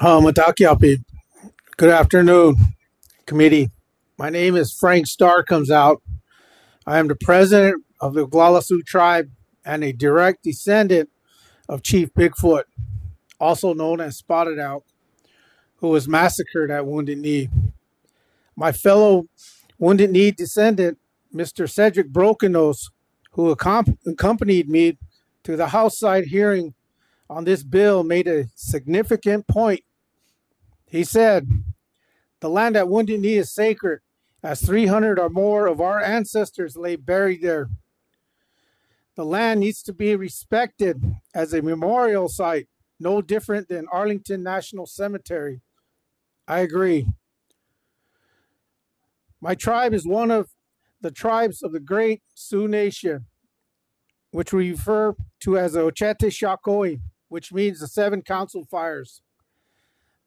Mitakuyepi. Good afternoon, committee. My name is Frank Star Comes Out. I am the president of the Oglala Sioux tribe and a direct descendant of Chief Bigfoot, also known as Spotted Elk, who was massacred at Wounded Knee. My fellow Wounded Knee descendant, Mr. Cedric Brokenose, who accompanied me to the House side hearing on this bill, made a significant point. He said, The land at Wounded Knee is sacred, as 300 or more of our ancestors lay buried there. The land needs to be respected as a memorial site, no different than Arlington National Cemetery. I agree. My tribe is one of the tribes of the great Sioux Nation, which we refer to as the Oceti Sakowin, which means the seven council fires.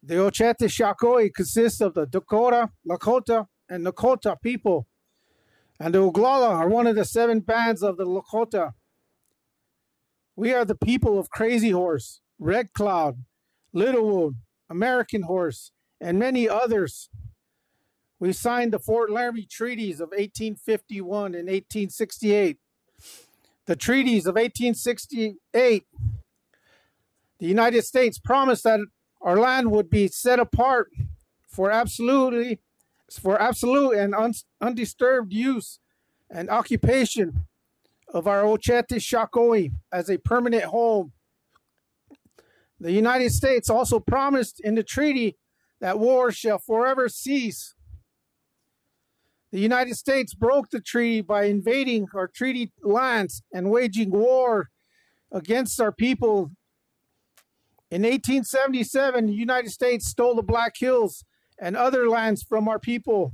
The Oceti Sakowin consists of the Dakota, Lakota, and Nakota people, and the Oglala are one of the seven bands of the Lakota. We are the people of Crazy Horse, Red Cloud, Little Wound, American Horse, and many others. We signed the Fort Laramie Treaties of 1851 and 1868. The treaties of 1868, the United States promised that our land would be set apart for absolutely for absolute and un, undisturbed use and occupation of our Oceti Sakowin as a permanent home. The United States also promised in the treaty that war shall forever cease. The United States broke the treaty by invading our treaty lands and waging war against our people. In 1877, the United States stole the Black Hills and other lands from our people.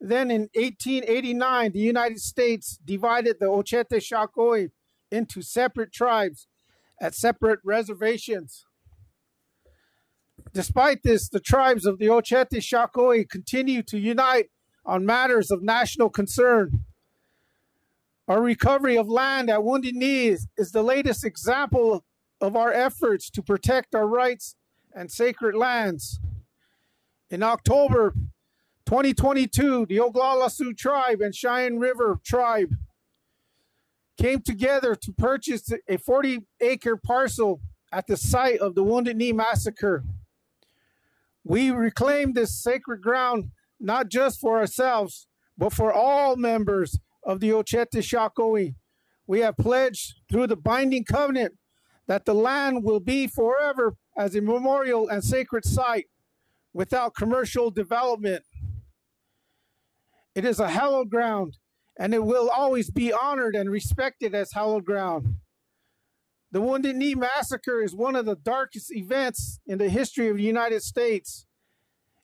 Then in 1889, the United States divided the Oceti Sakowin into separate tribes at separate reservations. Despite this, the tribes of the Oceti Sakowin continue to unite on matters of national concern. Our recovery of land at Wounded Knee is, is the latest example of our efforts to protect our rights and sacred lands. In October, 2022, the Oglala Sioux tribe and Cheyenne River tribe came together to purchase a 40 acre parcel at the site of the Wounded Knee massacre. We reclaim this sacred ground not just for ourselves, but for all members of the Oceti Sakowin. We have pledged through the binding covenant that the land will be forever as a memorial and sacred site without commercial development. It is a hallowed ground, and it will always be honored and respected as hallowed ground. The Wounded Knee Massacre is one of the darkest events in the history of the United States.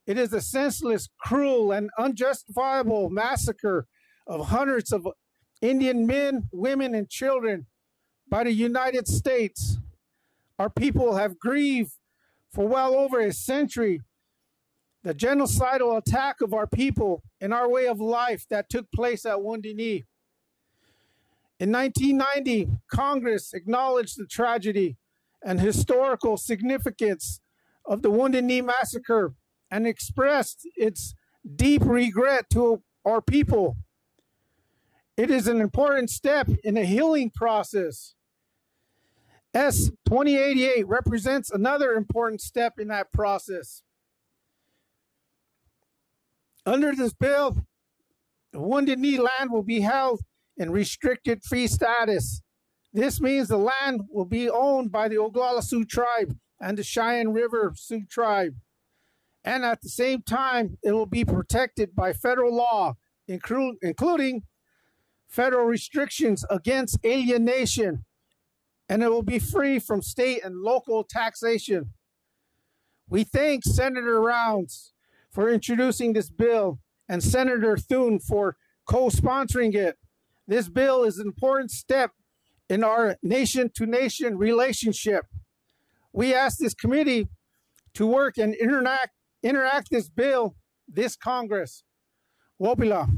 It is a senseless, cruel, and unjustifiable massacre of hundreds of Indian men, women, and children by the United States. Our people have grieved for well over a century the genocidal attack of our people and our way of life that took place at Wounded Knee. In 1990, Congress acknowledged the tragedy and historical significance of the Wounded Knee massacre and expressed its deep regret to our people. It is an important step in the healing process. S 2088 represents another important step in that process. Under this bill, the Wounded Knee land will be held in restricted fee status. This means the land will be owned by the Oglala Sioux tribe and the Cheyenne River Sioux tribe. And at the same time, it will be protected by federal law, including federal restrictions against alienation, and it will be free from state and local taxation. We thank Senator Rounds for introducing this bill and Senator Thune for co sponsoring it. This bill is an important step in our nation to nation relationship. We ask this committee to work and interact, interact this bill this Congress. Wopila.